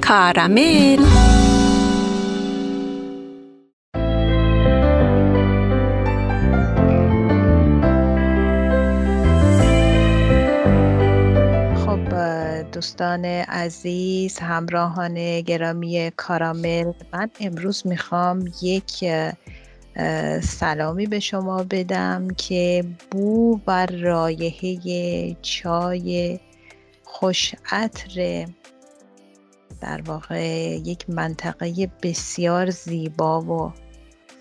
کارامل. خب دوستان عزیز همراهان گرامی کارامل من امروز می‌خوام یک سلامی به شما بدم که بو و رایحه چای خوش عطر در واقع یک منطقه بسیار زیبا و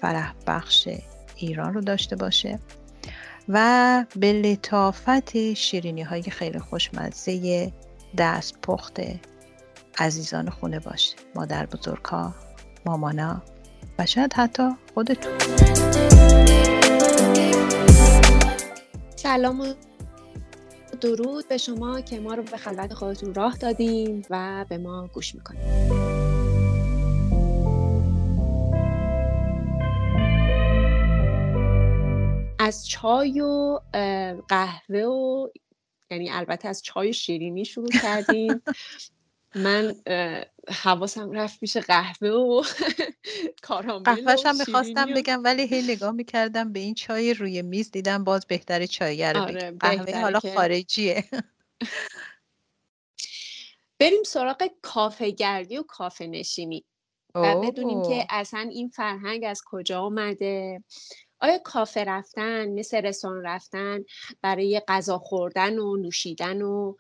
فرح بخش ایران رو داشته باشه. و به لطافت شیرینی های خیلی خوشمزه دست پخت عزیزان خونه باشه. مادر بزرگها مامانا. و شاید حتی خودتون. سلام و درود به شما که ما رو به خلوت خودتون راه دادیم و به ما گوش می‌کنیم از چای و قهوه و یعنی البته از چای شیرینی شروع کردیم. من حواسم رفت میشه قهوه و کارامل قهوهش هم می‌خواستم بگم ولی هی نگاه می‌کردم به این چای روی میز دیدم باز بهتره چای رو آره قهوه حالا خارجیه. بریم سراغ کافه گردی و کافه نشینی و بدونیم که اصلا این فرهنگ از کجا آمده آیا کافه رفتن مثل رستوران رفتن برای غذا خوردن و نوشیدن و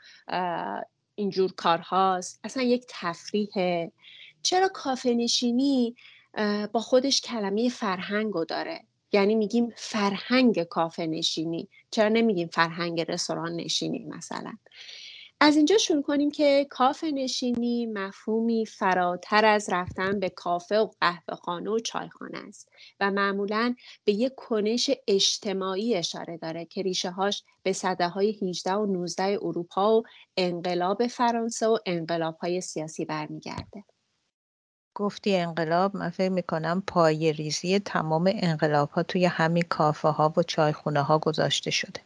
اینجور کارهاست اصلا یک تفریحه. چرا کافه نشینی با خودش کلمه فرهنگو داره؟ یعنی میگیم فرهنگ کافه نشینی. چرا نمیگیم فرهنگ رستوران نشینی مثلا؟ از اینجا شروع کنیم که کافه نشینی مفهومی فراتر از رفتن به کافه و قهوه خانه و چایخانه است و معمولا به یک کنش اجتماعی اشاره داره که ریشه هاش به صده های 18 و 19 اروپا و انقلاب فرانسه و انقلاب های سیاسی برمیگرده. گفتی انقلاب من فکر می‌کنم پای ریزی تمام انقلاب ها توی همین کافه ها و چایخونه ها گذاشته شده.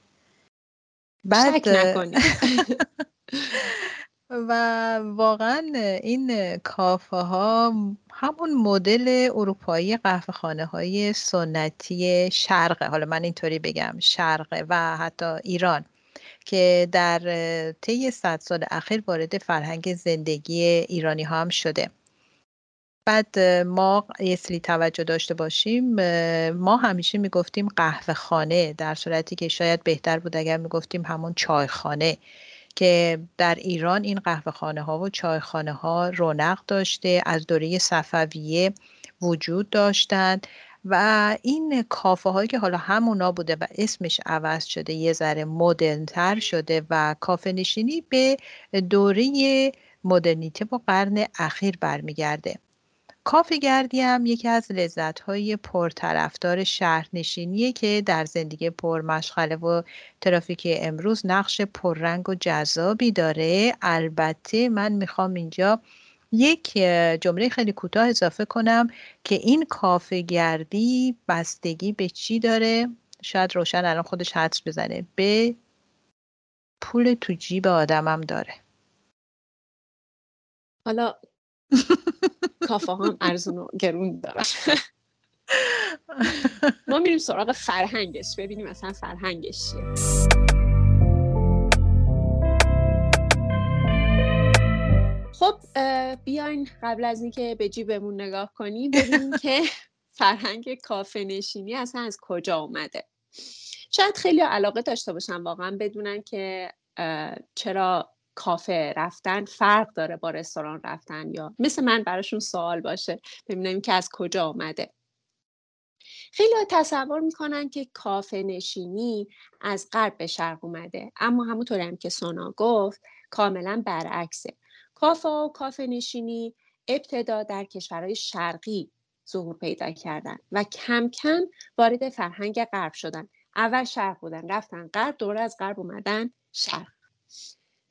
بعد شک و واقعا این کافه ها همون مدل اروپایی قهوه های سنتی شرقه. حالا من اینطوری بگم شرقه و حتی ایران که در طی صد سال اخیر وارد فرهنگ زندگی ایرانی ها هم شده. بعد ما یه توجه داشته باشیم ما همیشه می‌گفتیم قهوه خانه در صورتی که شاید بهتر بود اگر می‌گفتیم همون چایخانه. که در ایران این قهوه خانه ها و چای خانه ها رونق داشته از دوره صفویه وجود داشتند و این کافه هایی که حالا همونا بوده و اسمش عوض شده یه ذره مدرنتر شده و کافه نشینی به دوره مدرنیته و قرن اخیر برمیگرده. کافه گردی هم یکی از لذت‌های پرطرفدار شهرنشینیه که در زندگی پرمشغله و ترافیک امروز نقش پررنگ و جذابی داره. البته من می‌خوام اینجا یک جمله خیلی کوتاه اضافه کنم که این کافه گردی بستگی به چی داره؟ شاید روشن الان خودش حدس بزنه. به پول تو جیب آدمم داره. حالا کافه هم ارزون و گرون دارن. ما میریم سراغ فرهنگش ببینیم اصلا فرهنگش چیه. خب بیاین قبل از اینکه به جیبمون نگاه کنیم ببینیم که فرهنگ کافه نشینی اصلا از کجا اومده. شاید خیلی علاقه داشته باشن واقعا بدونن که چرا کافه رفتن فرق داره با رستوران رفتن یا مثل من براشون سوال باشه ببینیم که از کجا آمده خیلی تصور می‌کنن که کافه نشینی از غرب به شرق اومده اما همونطور هم که سونا گفت کاملا برعکسه. کافه و کافه نشینی ابتدا در کشورهای شرقی ظهور پیدا کردن و کم کم وارد فرهنگ غرب شدن. اول شرق بودن رفتن غرب دور از غرب اومدن شرق.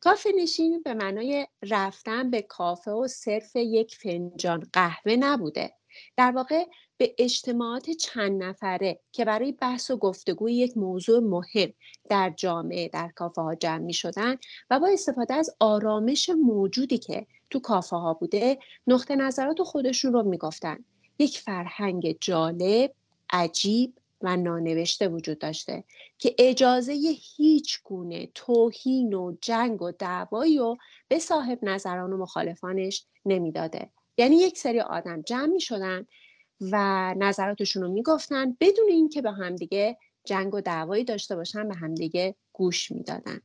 کافه نشین به معنای رفتن به کافه و صرف یک فنجان قهوه نبوده. در واقع به اجتماعات چند نفره که برای بحث و گفتگوی یک موضوع مهم در جامعه در کافه ها جمع می شدن و با استفاده از آرامش موجودی که تو کافه ها بوده نقطه نظرات خودشون رو می‌گفتن. یک فرهنگ جالب عجیب و نانوشته وجود داشته که اجازه هیچ گونه توهین و جنگ و دعوایی رو به صاحب نظران و مخالفانش نمی‌داده. یعنی یک سری آدم جمع می شدن و نظراتشون رو می‌گفتن بدون اینکه به همدیگه جنگ و دعوایی داشته باشن به همدیگه گوش می‌دادن.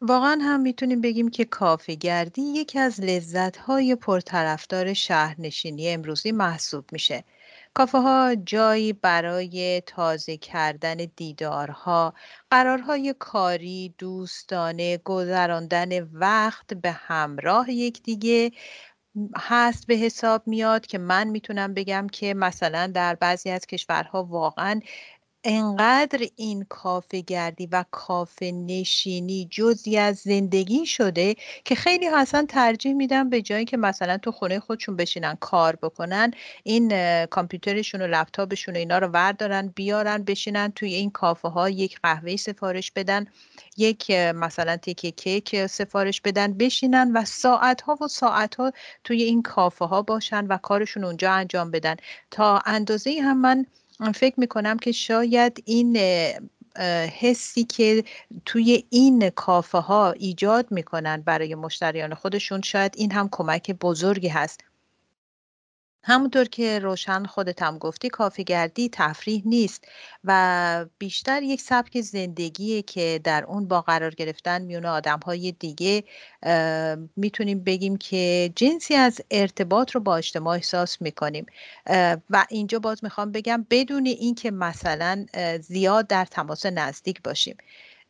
واقعا هم می‌تونیم بگیم که کافه گردی یکی از لذتهای پرطرفدار شهرنشینی امروزی محسوب میشه. کافه ها جایی برای تازه کردن دیدارها، قرارهای کاری، دوستانه، گذراندن وقت به همراه یکدیگه هست به حساب میاد که من می‌تونم بگم که مثلا در بعضی از کشورها واقعا انقدر این کافه گردی و کافه نشینی جزی از زندگی شده که خیلی ها اصلا ترجیح میدن به جایی که مثلا تو خونه خودشون بشینن کار بکنن این کامپیوترشون و لپتاپشون و اینا رو وردارن بیارن بشینن توی این کافه ها یک قهوه سفارش بدن یک مثلا تیکه کیک سفارش بدن بشینن و ساعت ها و ساعت ها توی این کافه ها باشن و کارشون اونجا انجام بدن. تا اندازه هم من فکر می‌کنم که شاید این حسی که توی این کافه ها ایجاد می‌کنن برای مشتریان خودشون شاید این هم کمک بزرگی هست. همونطور که روشن خودت هم گفتی کافیگردی تفریح نیست و بیشتر یک سبک زندگیه که در اون با قرار گرفتن میون آدم های دیگه می‌تونیم بگیم که جنسی از ارتباط رو با اجتماع احساس می‌کنیم. و اینجا باز می‌خوام بگم بدون اینکه مثلا زیاد در تماس نزدیک باشیم.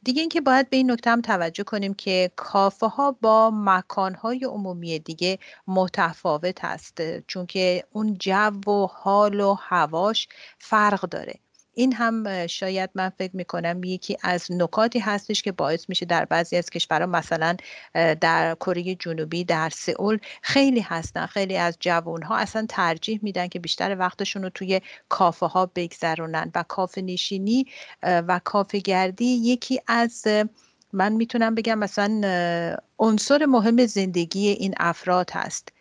دیگه اینکه باید به این نکته هم توجه کنیم که کافه ها با مکان های عمومی دیگه متفاوت هست چون که اون جو و حال و هواش فرق داره. این هم شاید من فکر می‌کنم یکی از نکاتی هستش که باعث میشه در بعضی از کشورها مثلا در کره جنوبی در سئول خیلی هستن. خیلی از جوان ها اصلا ترجیح میدن که بیشتر وقتشون رو توی کافه ها بگذرونن و کافه نشینی و کافه گردی یکی از من می‌تونم بگم مثلا عنصر مهم زندگی این افراد هست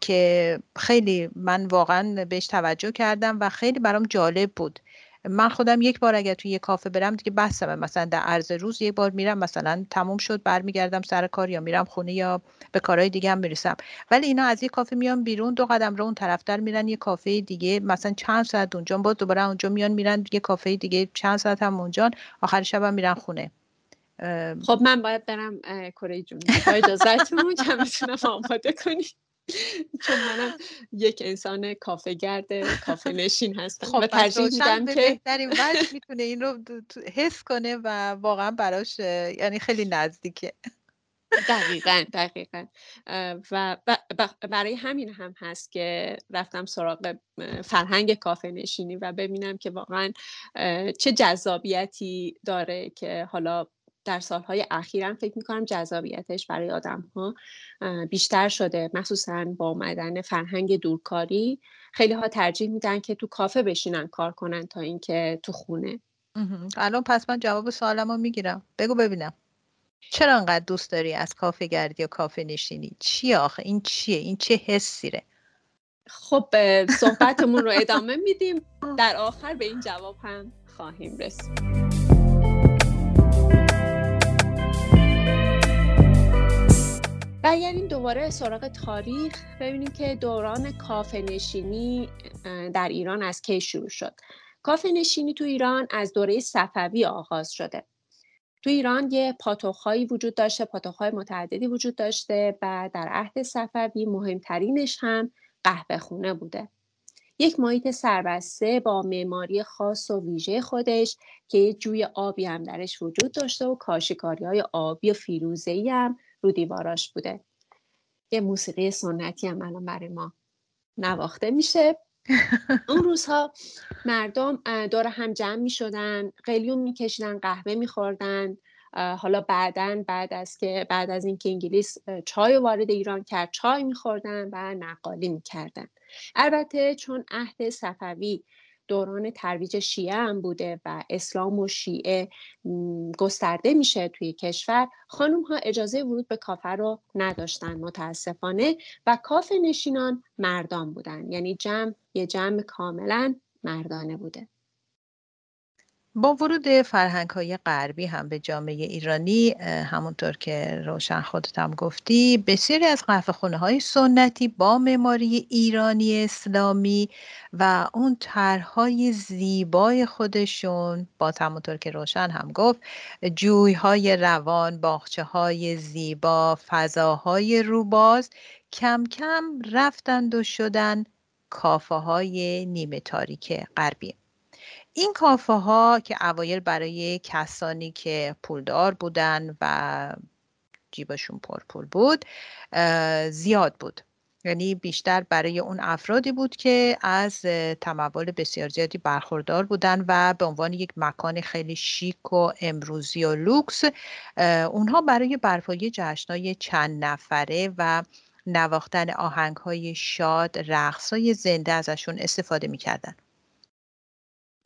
که خیلی من واقعا بهش توجه کردم و خیلی برام جالب بود. من خودم یک بار اگر توی یه کافه برم دیگه بحثم مثلا در عرض روز یک بار میرم مثلا تموم شد برمیگردم سر کار یا میرم خونه یا به کارهای دیگه هم می‌رسم. ولی اینا از یه کافه میان بیرون دو قدم رو اون طرفتر میرن یه کافه دیگه مثلا چند ساعت اونجا باز دوباره اونجا میان میرن یه کافه دیگه چند ساعت هم اونجا آخر شب هم میرن خونه. خب من باید برم کره جنوبی. اجازهتون که می‌تونم آماده کنی چون منم یک انسان کافه گرد کافه نشین هستم خب و ترجیح میدم که بهترین وجه می‌تونه این رو حس کنه و واقعا براش یعنی خیلی نزدیکه. دقیقا دقیقا. و برای همین هم هست که رفتم سراغ فرهنگ کافه نشینی و ببینم که واقعا چه جذابیتی داره که حالا در سالهای اخیرم فکر می‌کنم جذابیتش برای آدم ها بیشتر شده. مخصوصا با آمدن فرهنگ دورکاری خیلی ها ترجیح میدن که تو کافه بشینن کار کنن تا اینکه تو خونه. الان پس من جواب سوالم رو می‌گیرم. بگو ببینم. چرا انقدر دوست داری از کافه گردی و کافه نشینی؟ چی آخه؟ این چیه؟ این چه حسیره؟ خب صحبتمون رو ادامه میدیم. در آخر به این جواب هم خواهیم رسید. برگردیم دوباره سراغ تاریخ ببینیم که دوران کافه نشینی در ایران از کی شروع شد. کافه نشینی تو ایران از دوره صفوی آغاز شده. تو ایران یه پاتوخهایی وجود داشته پاتوخهای متعددی وجود داشته و در عهد صفوی مهمترینش هم قهوه خونه بوده. یک محیط سربسته با معماری خاص و ویژه خودش که یه جوی آبی هم درش وجود داشته و کاشیکاری های آبی و فیروزه‌ای هم رو دیواراش بوده. یه موسیقی سنتی هم الان برای ما نواخته میشه. اون روزها مردم دور هم جمع می شدن قلیون می کشیدن قهوه می خوردن حالا بعدا بعد از که بعد از اینکه انگلیس چای وارد ایران کرد چای میخوردن و نقالی می‌کردن. البته چون عهد صفوی دوران ترویج شیعه هم بوده و اسلام و شیعه گسترده میشه توی کشور. خانم ها اجازه ورود به کافه رو نداشتن متاسفانه. و کافه نشینان مردان بودن. یعنی جمع یه جمع کاملا مردانه بوده. با ورود فرهنگ های غربی هم به جامعه ایرانی همونطور که روشن خودت هم گفتی بسیاری از قهوه خونه های سنتی با معماری ایرانی اسلامی و اون طرحهای زیبای خودشون با همونطور که روشن هم گفت جوی های روان باخچه های زیبا فضاهای روباز کم کم رفتند و شدن کافه های نیمه تاریک غربی. این کافه ها که اوایل برای کسانی که پولدار بودن و جیبشون پرپول بود زیاد بود. یعنی بیشتر برای اون افرادی بود که از تمول بسیار زیادی برخوردار بودن و به عنوان یک مکان خیلی شیک و امروزی و لوکس اونها برای برپایی جشنهای چند نفره و نواختن آهنگ های شاد رقص های زنده ازشون استفاده می‌کردن.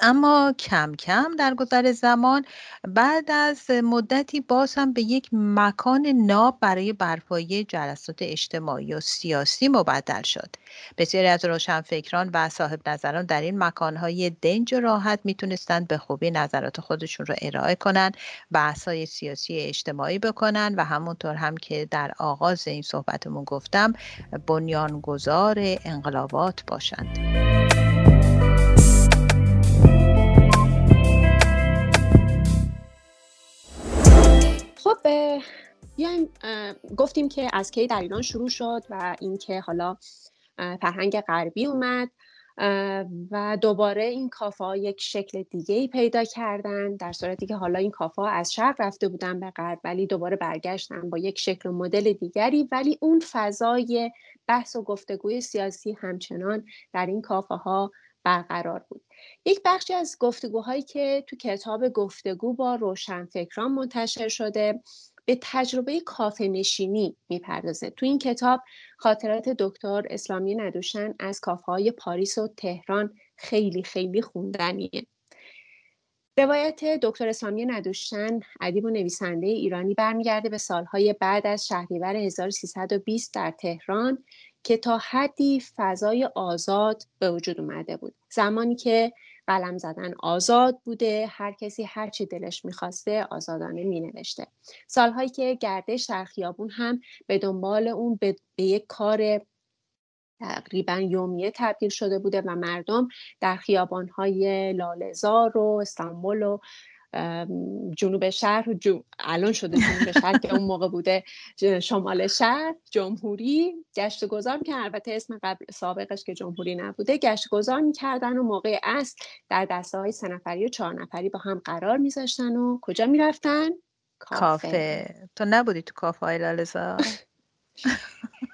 اما کم کم در گذر زمان بعد از مدتی باز هم به یک مکان ناب برای برپایی جلسات اجتماعی و سیاسی مبدل شد. بسیاری از روشنفکران و صاحب نظران در این مکانهای دنج و راحت می‌تونستند به خوبی نظرات خودشون رو ارائه کنند، بحث‌های سیاسی اجتماعی بکنن و همونطور هم که در آغاز این صحبتمون گفتم بنیانگذار انقلابات باشند. خب بیایم گفتیم که از کی در ایران شروع شد و اینکه حالا فرهنگ غربی اومد و دوباره این کافه ها یک شکل دیگه ای پیدا کردن در صورتی که حالا این کافه ها از شرق رفته بودن به غرب ولی دوباره برگشتن با یک شکل و مدل دیگری ولی اون فضای بحث و گفتگوی سیاسی همچنان در این کافه ها برقرار بود. یک بخشی از گفتگوهایی که تو کتاب گفتگو با روشنفکران منتشر شده به تجربه کافه نشینی می‌پردازه. تو این کتاب خاطرات دکتر اسلامی ندوشن از کافه های پاریس و تهران خیلی خیلی خوندنیه. روایت دکتر اسلامی ندوشن ادیب و نویسنده ایرانی برمیگرده به سالهای بعد از شهریور 1320 در تهران که تا حدی فضای آزاد به وجود اومده بود. زمانی که قلم زدن آزاد بوده هر کسی هر چی دلش می‌خواسته آزادانه مینوشته. سالهایی که گردش در خیابون هم به دنبال اون به, به یک کار تقریبا یومیه تبدیل شده بوده و مردم در خیابانهای لالزار و استانبول و جنوب شهر جو... الان شده جنوب شهر که اون موقع بوده شمال شهر جمهوری گشت گذار که البته اسم قبل سابقش که جمهوری نبوده گشت گذار می‌کردن و موقع اصل در دسته های سه نفری و چهار نفری با هم قرار میذاشتن و کجا می‌رفتن؟ کافه. کافه تو نبودی تو کافه های لالزار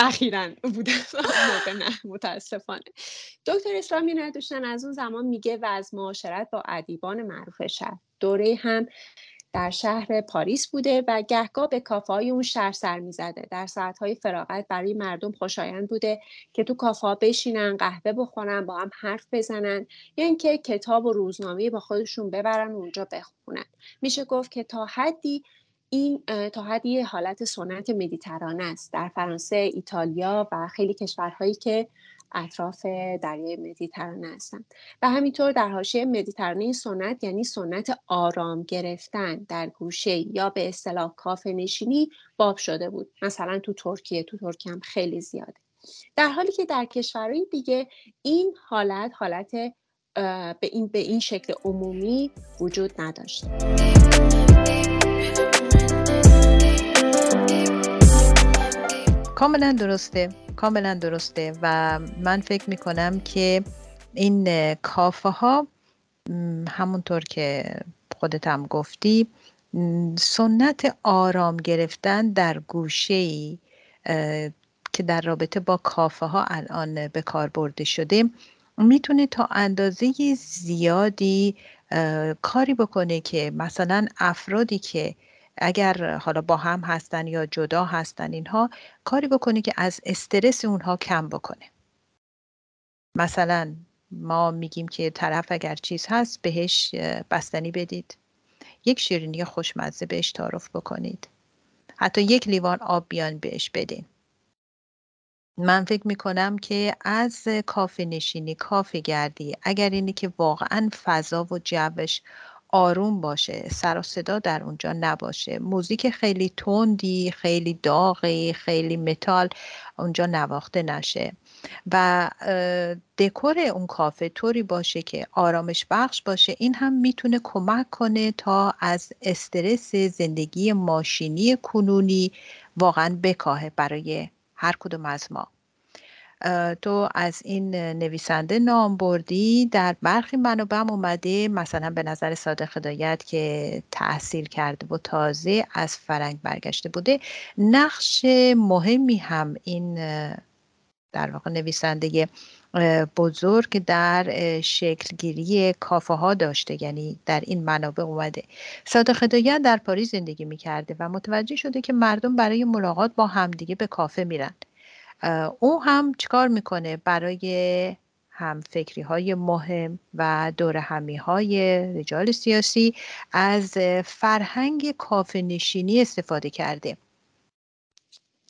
اخیرا بوده. موقع نه متاسفانه. دکتر اسلامی نداشتن از اون زمان میگه و از معاشرت با ادیبان معروف شهر. دوره هم در شهر پاریس بوده و گهگاه به کافه های اون شهر سر می‌زده. در ساعتهای فراغت برای مردم خوشایند بوده که تو کافه ها بشینن قهوه بخورن با هم حرف بزنن. یا اینکه کتاب و روزنامه با خودشون ببرن اونجا بخونن. میشه گفت که تا حدی این تا حدی حالت سنت مدیترانه است. در فرانسه، ایتالیا و خیلی کشورهایی که اطراف دریای مدیترانه هستند و همینطور در حاشیه مدیترانه سنت یعنی سنت آرام گرفتن در گوشه یا به اصطلاح کافه نشینی باب شده بود. مثلا تو ترکیه تو ترکیه هم خیلی زیاده. در حالی که در کشورهای دیگه این حالت حالت به این به این شکل عمومی وجود نداشته. کاملا درسته کاملا درسته و من فکر می‌کنم که این کافه ها همونطور که خودت هم گفتی سنت آرام گرفتن در گوشه ای که در رابطه با کافه ها الان به کار برده شده می‌تونه تا اندازه زیادی کاری بکنه که مثلا افرادی که اگر حالا با هم هستن یا جدا هستن اینها کاری بکنه که از استرس اونها کم بکنه. مثلا ما میگیم که طرف اگر چیز هست بهش بستنی بدید. یک شیرینی خوشمزه بهش تعارف بکنید. حتی یک لیوان آب بیان بهش بدین. من فکر می‌کنم که از کافه نشینی کافه گردی اگر اینی که واقعا فضا و جوش آروم باشه سر و صدا در اونجا نباشه. موزیک خیلی تندی خیلی داغی خیلی متال اونجا نواخته نشه. و دکور اون کافه طوری باشه که آرامش بخش باشه. این هم می‌تونه کمک کنه تا از استرس زندگی ماشینی کنونی واقعا بکاهه برای هر کدوم از ما. تو از این نویسنده نام بردی در برخی منابع اومده مثلا به نظر صادق هدایت که تحصیل کرده و تازه از فرنگ برگشته بوده. نقش مهمی هم این در واقع نویسنده بزرگ در شکلگیری کافه ها داشته یعنی در این منابع اومده. صادق هدایت در پاریس زندگی می‌کرده و متوجه شده که مردم برای ملاقات با همدیگه به کافه میرن. او هم چیکار می‌کنه؟ برای هم فکری های مهم و دور همی های رجال سیاسی از فرهنگ کافه نشینی استفاده کرده.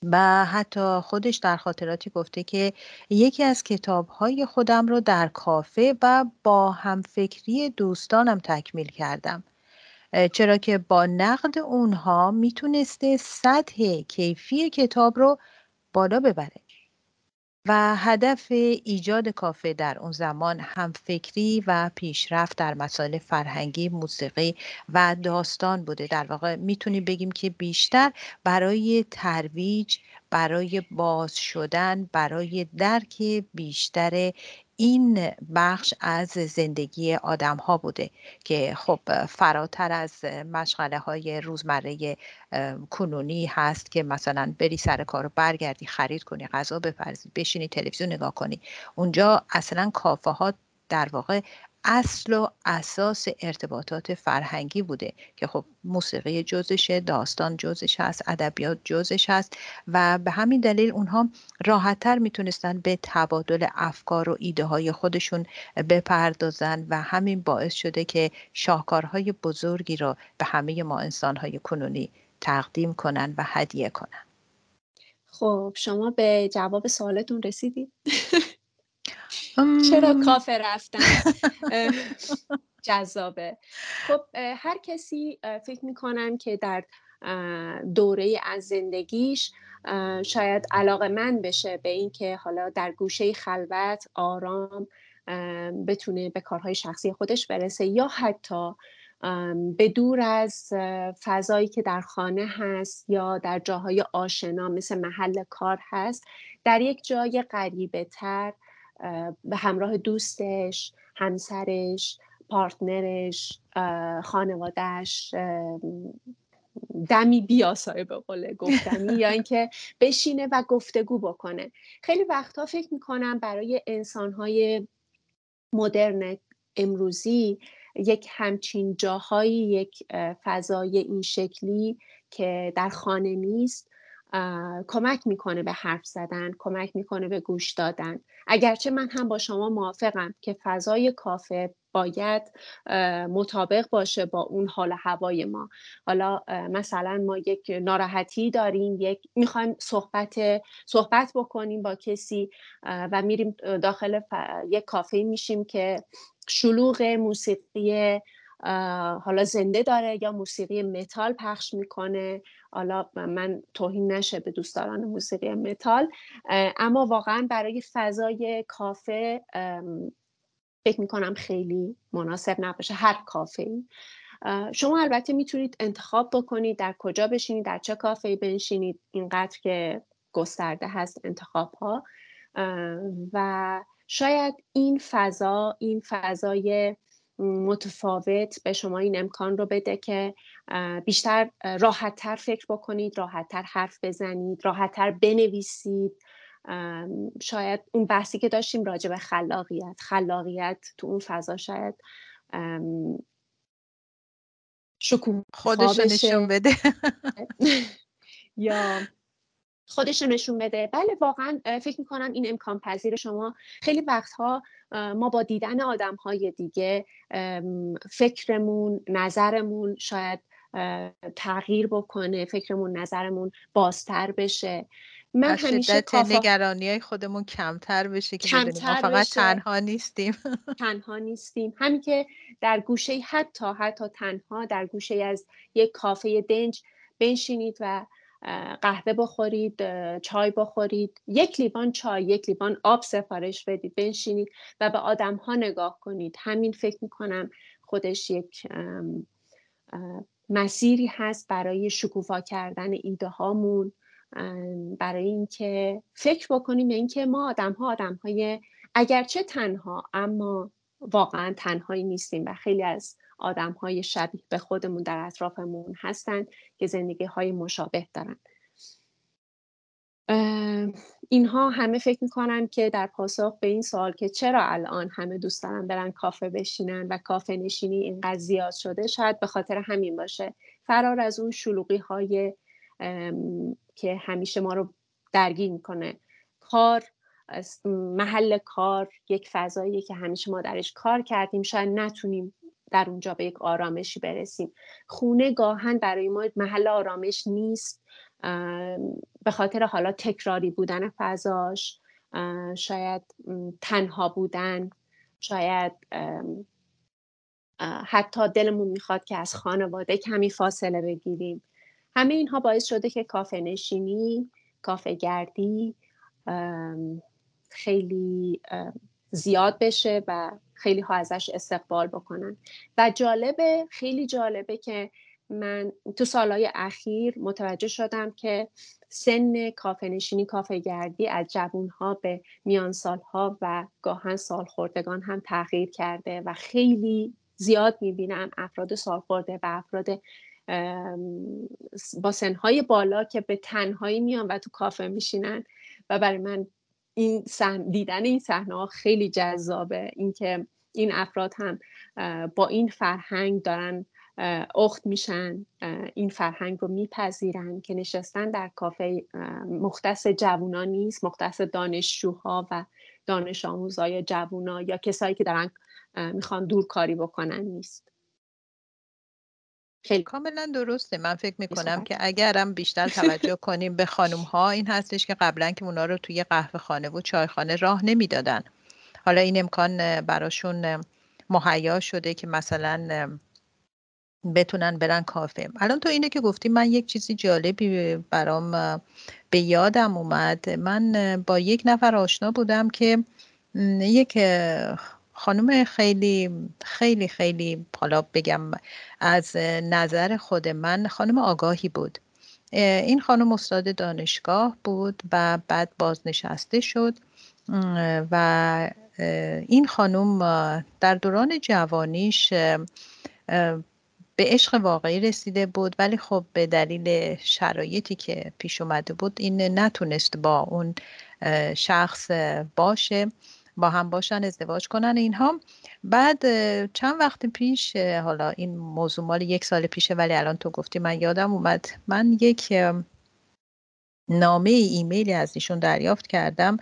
و حتی خودش در خاطراتی گفته که یکی از کتابهای خودم رو در کافه و با همفکری دوستانم تکمیل کردم. چرا که با نقد اونها می‌تونسته سطح کیفی کتاب رو بالا ببره. و هدف ایجاد کافه در اون زمان هم فکری و پیشرفت در مسائل فرهنگی، موسیقی و داستان بوده. در واقع می‌تونیم بگیم که بیشتر برای ترویج برای باز شدن برای درک بیشتر این بخش از زندگی آدم ها بوده که خب فراتر از مشغله های روزمره کنونی هست که مثلا بری سر کار برگردی خرید کنی غذا بپرزی بشینی تلویزیون نگاه کنی. اونجا اصلا کافه ها در واقع اصل و اساس ارتباطات فرهنگی بوده که خب موسیقی جزشه داستان جزش هست ادبیات جزش هست و به همین دلیل اونها راحتتر می‌تونستن به تبادل افکار و ایده های خودشون بپردازن و همین باعث شده که شاهکارهای بزرگی را به همه ما انسانهای کنونی تقدیم کنن و هدیه کنن. خب شما به جواب سوالتون رسیدید چرا کافه رفتن؟ جذابه. خب هر کسی فکر می‌کنم که در دوره از زندگیش شاید علاقه من بشه به اینکه حالا در گوشه خلوت آرام بتونه به کارهای شخصی خودش برسه یا حتی به دور از فضایی که در خانه هست یا در جاهای آشنا مثل محل کار هست در یک جای غریبه تر به همراه دوستش همسرش پارتنرش خانوادهش دمی بیاسایه به قول گفتنی یا اینکه بشینه و گفتگو بکنه. خیلی وقتها فکر می‌کنم برای انسانهای مدرن امروزی یک همچین جاهایی یک فضای این شکلی که در خانه نیست کمک می‌کنه به حرف زدن کمک می‌کنه به گوش دادن. اگرچه من هم با شما موافقم که فضای کافه باید مطابق باشه با اون حال هوای ما. حالا مثلا ما یک ناراحتی داریم یک می‌خوایم صحبت صحبت بکنیم با کسی و میریم داخل یک کافه میشیم که شلوغ موسیقی حالا زنده داره یا موسیقی متال پخش می‌کنه. حالا من توهین نشه به دوستداران موسیقی متال. اما واقعا برای فضای کافه فکر می‌کنم خیلی مناسب نباشه. هر کافه ای شما البته می‌تونید انتخاب بکنید در کجا بشینید در چه کافه بنشینید. اینقدر که گسترده هست انتخاب ها و شاید این فضا این فضای متفاوت به شما این امکان رو بده که بیشتر راحتتر فکر بکنید راحتتر حرف بزنید راحتتر بنویسید. شاید اون بحثی که داشتیم راجع به خلاقیت خلاقیت تو اون فضا شاید شکوه خودش نشون بده. یا خودش نشون بده. بله واقعا فکر می‌کنم این امکان پذیر شما خیلی وقتها ما با دیدن آدم های دیگه فکرمون نظرمون شاید تغییر بکنه فکرمون نظرمون بازتر بشه. من همیشه کافا... نگرانی های خودمون کمتر بشه که کمتر ما فقط تنها نیستیم. تنها نیستیم. همین که در گوشه حتی حتی تنها در گوشه از یک کافه دنج بنشینید و قهوه بخورید چای بخورید. یک لیوان چای یک لیوان آب سفارش بدید بنشینید و به آدم ها نگاه کنید. همین فکر می‌کنم خودش یک مسیری هست برای شکوفا کردن ایده هامون برای اینکه فکر بکنیم اینکه ما آدم ها آدم های اگرچه تنها اما واقعا تنهایی نیستیم و خیلی از آدم های شبیه به خودمون در اطرافمون هستند که زندگی های مشابه دارن. اینها همه فکر می‌کنم که در پاسخ به این سوال که چرا الان همه دوست دارن برن کافه بشینن و کافه نشینی اینقدر زیاد شده شاید به خاطر همین باشه. فرار از اون شلوغی های که همیشه ما رو درگیر می‌کنه. کار محل کار یک فضایی که همیشه ما درش کار کردیم. شاید نتونیم در اونجا به یک آرامشی برسیم. خونه گاهن برای ما محل آرامش نیست به خاطر حالا تکراری بودن فضاش شاید تنها بودن شاید حتی دلمون می‌خواد که از خانواده کمی فاصله بگیریم. همه اینها باعث شده که کافه نشینی کافه گردی خیلی زیاد بشه و خیلی ها ازش استقبال بکنن. و جالبه خیلی جالبه که من تو سالهای اخیر متوجه شدم که سن کافه نشینی کافه گردی از جوون ها به میان سالها و گاهن سالخوردگان هم تغییر کرده و خیلی زیاد می‌بینم افراد سالخورده و افراد با سنهای بالا که به تنهایی میان و تو کافه میشینن و برای من این سحن دیدن این صحنه ها خیلی جذابه. اینکه این افراد هم با این فرهنگ دارن اخت میشن این فرهنگ رو میپذیرن که نشستن در کافه مختص جوونا نیست مختص دانشجوها و دانش آموزای جوونا یا کسایی که دارن می‌خوان دورکاری بکنن نیست. خیلی کاملا درسته. من فکر می‌کنم که اگرم بیشتر توجه کنیم به خانم ها این هستش که قبلا که اونا رو توی قهوه خانه و چایخانه راه نمی‌دادن. حالا این امکان براشون مهیا شده که مثلا بتونن برن کافه. الان تو اینه که گفتی من یک چیزی جالبی برام به یادم اومد. من با یک نفر آشنا بودم که یک خانم خیلی خیلی خیلی حالا بگم از نظر خود من خانم آگاهی بود. این خانم استاد دانشگاه بود و بعد بازنشسته شد. و این خانم در دوران جوانیش به عشق واقعی رسیده بود. ولی خب به دلیل شرایطی که پیش اومده بود این نتونست با اون شخص باشه. با هم باشن ازدواج کنن اینها. بعد چند وقت پیش حالا این موضوع مال یک سال پیشه ولی الان تو گفتی من یادم اومد. من یک نامه ایمیلی از ایشون دریافت کردم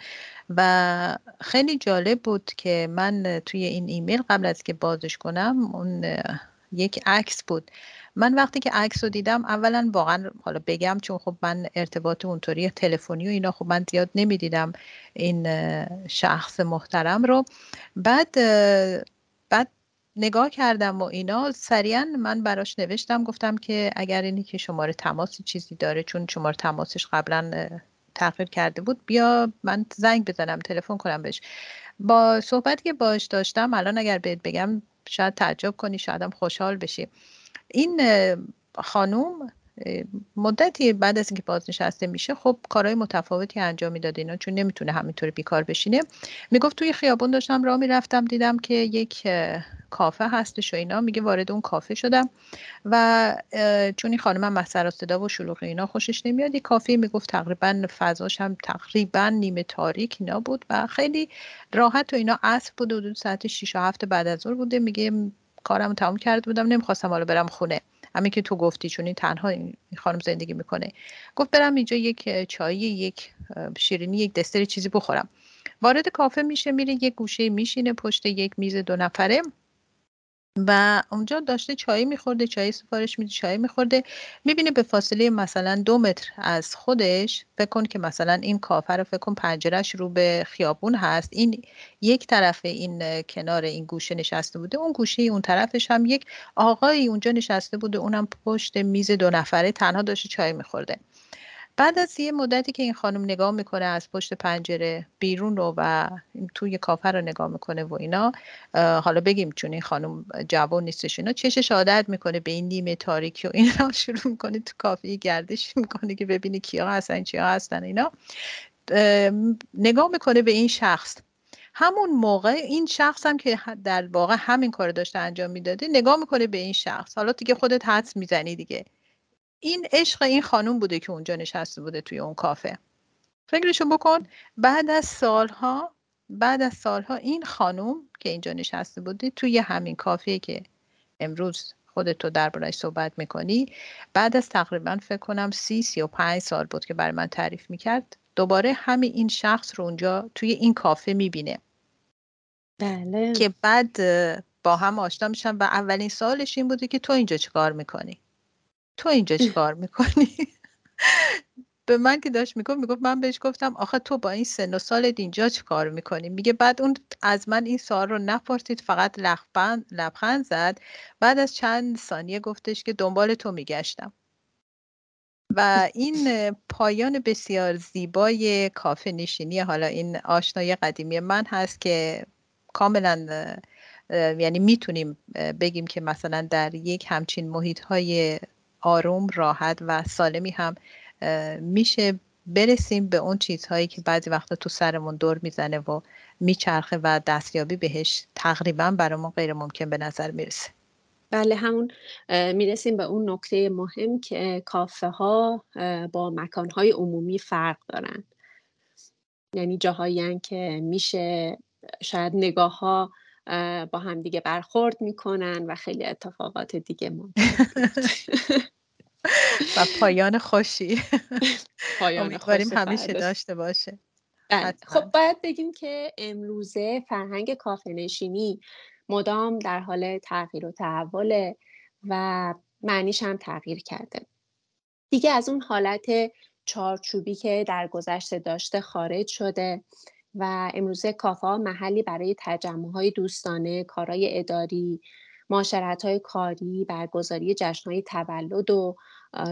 و خیلی جالب بود که من توی این ایمیل قبل از که بازش کنم اون یک عکس بود. من وقتی که عکس رو دیدم اولا واقعا حالا بگم چون خب من ارتباط اونطوری تلفنی و اینا خب من زیاد نمی‌دیدم این شخص محترم رو. بعد بعد نگاه کردم و اینا سریعا من براش نوشتم گفتم که اگر اینی که شماره تماسی چیزی داره چون شماره تماسش قبلا تغییر کرده بود بیا من زنگ بزنم تلفن کنم بهش. با صحبتی که باش داشتم الان اگر بهت بگم شاید تعجب کنی شاید خوشحال بشی. این خانوم مدتی بعد از اینکه بازنشسته میشه خب کارهای متفاوتی انجام می‌داد اینا چون نمی‌تونه همینطوری بیکار بشینه. می‌گفت توی خیابون داشتم راه می‌رفتم دیدم که یک کافه هستش و اینا. میگه وارد اون کافه شدم و چون این خانم هم سر صدا و شلوغ اینا خوشش نمیاد. یک کافه می‌گفت تقریبا فضاش هم تقریبا نیمه تاریک اینا بود و خیلی راحت و اینا عصر بود. حدود ساعت 6 و 7 بعد از ظهر بوده. میگه کارم تمام کرده بودم نمی‌خواستم حالا برم خونه. همین که تو گفتی چون این تنها این خانم زندگی می‌کنه. گفت برم اینجا یک چای یک شیرینی یک دستر چیزی بخورم. وارد کافه میشه میره یک گوشه میشینه پشت یک میز دو نفره. و اونجا داشته چای میخورده چای سفارش میده چای میخورده. می‌بینه به فاصله مثلا دو متر از خودش. فکر کن که مثلا این کافه رو فکر کن پنجرش رو به خیابون هست. این یک طرف این کنار این گوشه نشسته بوده. اون گوشه اون طرفش هم یک آقایی اونجا نشسته بوده. اونم پشت میز دو نفره تنها داشته چای میخورده. بعد از یه مدتی که این خانم نگاه می‌کنه از پشت پنجره بیرون رو و توی کافه رو نگاه می‌کنه و اینا حالا بگیم چون این خانم جوان نیستش اینا چشش عادت می‌کنه به این نیمه تاریکی و اینا شروع می‌کنه تو کافه گردش می‌کنه که ببینه کیا هستن چیا هستن اینا. نگاه می‌کنه به این شخص. همون موقع این شخص هم که در واقع همین کار داشته انجام می‌داده نگاه می‌کنه به این شخص. حالا دیگه خودت حدس می‌زنی دیگه. این عشق این خانوم بوده که اونجا نشسته بوده توی اون کافه. فکرشو بکن بعد از سالها بعد از سالها این خانوم که اینجا نشسته بوده توی همین کافه که امروز خودتو دربارش صحبت می‌کنی بعد از تقریبا فکر کنم سی سی و پنج سال بود که برای من تعریف می‌کرد دوباره همین این شخص رو اونجا توی این کافه می‌بینه. بله. که بعد با هم آشنا میشن و اولین سالش این بوده که تو اینجا چیکار می‌کنی؟ تو اینجا چیکار می‌کنی؟ به من که داشت می‌گفت می‌گفت من بهش گفتم آخه تو با این سن و سال اینجا چی کار می‌کنی؟ میگه بعد اون از من این سوال رو نپرسید فقط لبخند زد. بعد از چند ثانیه گفتش که دنبال تو میگشتم. و این پایان بسیار زیبای کافه نشینی حالا این آشنای قدیمی من هست که کاملا یعنی می‌تونیم بگیم که مثلا در یک همچین محیط های آروم راحت و سالمی هم میشه برسیم به اون چیزهایی که بعضی وقتا تو سرمون دور می‌زنه و میچرخه و دستیابی بهش تقریبا برامون غیر ممکن به نظر می‌رسه. بله همون می‌رسیم به اون نکته مهم که کافه ها با مکان های عمومی فرق دارن. یعنی جاهایی که میشه شاید نگاه ها با هم دیگه برخورد می‌کنن و خیلی اتفاقات دیگه و پایان خوشی. پایان همیشه داشته باشه. بله. خب باید بگیم که امروزه فرهنگ کافه نشینی مدام در حال تغییر و تحوله و معنیش هم تغییر کرده. دیگه از اون حالت چارچوبی که در گذشته داشته خارج شده. و امروزه کافه محلی برای تجمع های دوستانه، کارهای اداری، معاشرت های کاری، برگزاری جشن های تولد و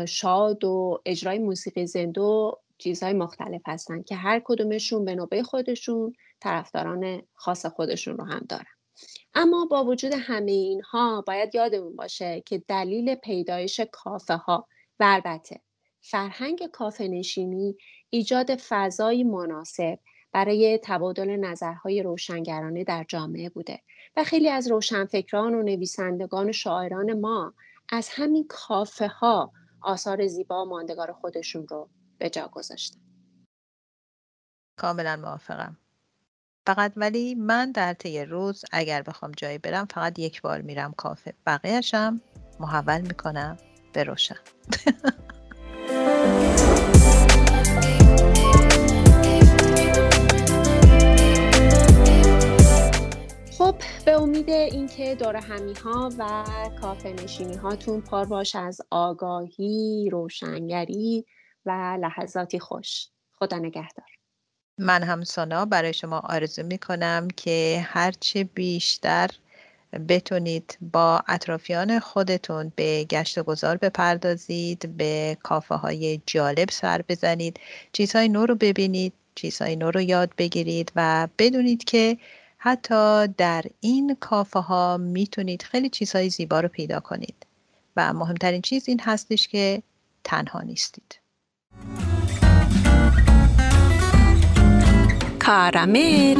شاد و اجرای موسیقی زنده و چیزهای مختلف هستن که هر کدومشون به نوبه خودشون طرفداران خاص خودشون رو هم دارن. اما با وجود همه اینها باید یادمون باشه که دلیل پیدایش کافه ها و البته فرهنگ کافه نشینی ایجاد فضایی مناسب برای تبادل نظرهای روشنگرانه در جامعه بوده و خیلی از روشنفکران و نویسندگان و شاعران ما از همین کافه ها آثار زیبا ماندگار خودشون رو به جا گذاشتن. کاملا موافقم. فقط ولی من در طی روز اگر بخوام جایی برم فقط یک بار میرم کافه. بقیهشم محول می‌کنم به روشن. اینکه دور ها و کافه نشینی هاتون پر باش از آگاهی، روشنگری و لحظاتی خوش. خدا نگهدار. من هم سانا برای شما آرزو می کنم که هرچه بیشتر بتونید با اطرافیان خودتون به گشت و گذار بپردازید به کافه های جالب سر بزنید چیزهای نو رو ببینید چیزهای نو رو یاد بگیرید و بدونید که حتی در این کافه ها می‌تونید خیلی چیزهای زیبا رو پیدا کنید. و مهمترین چیز این هستش که تنها نیستید. کارامل.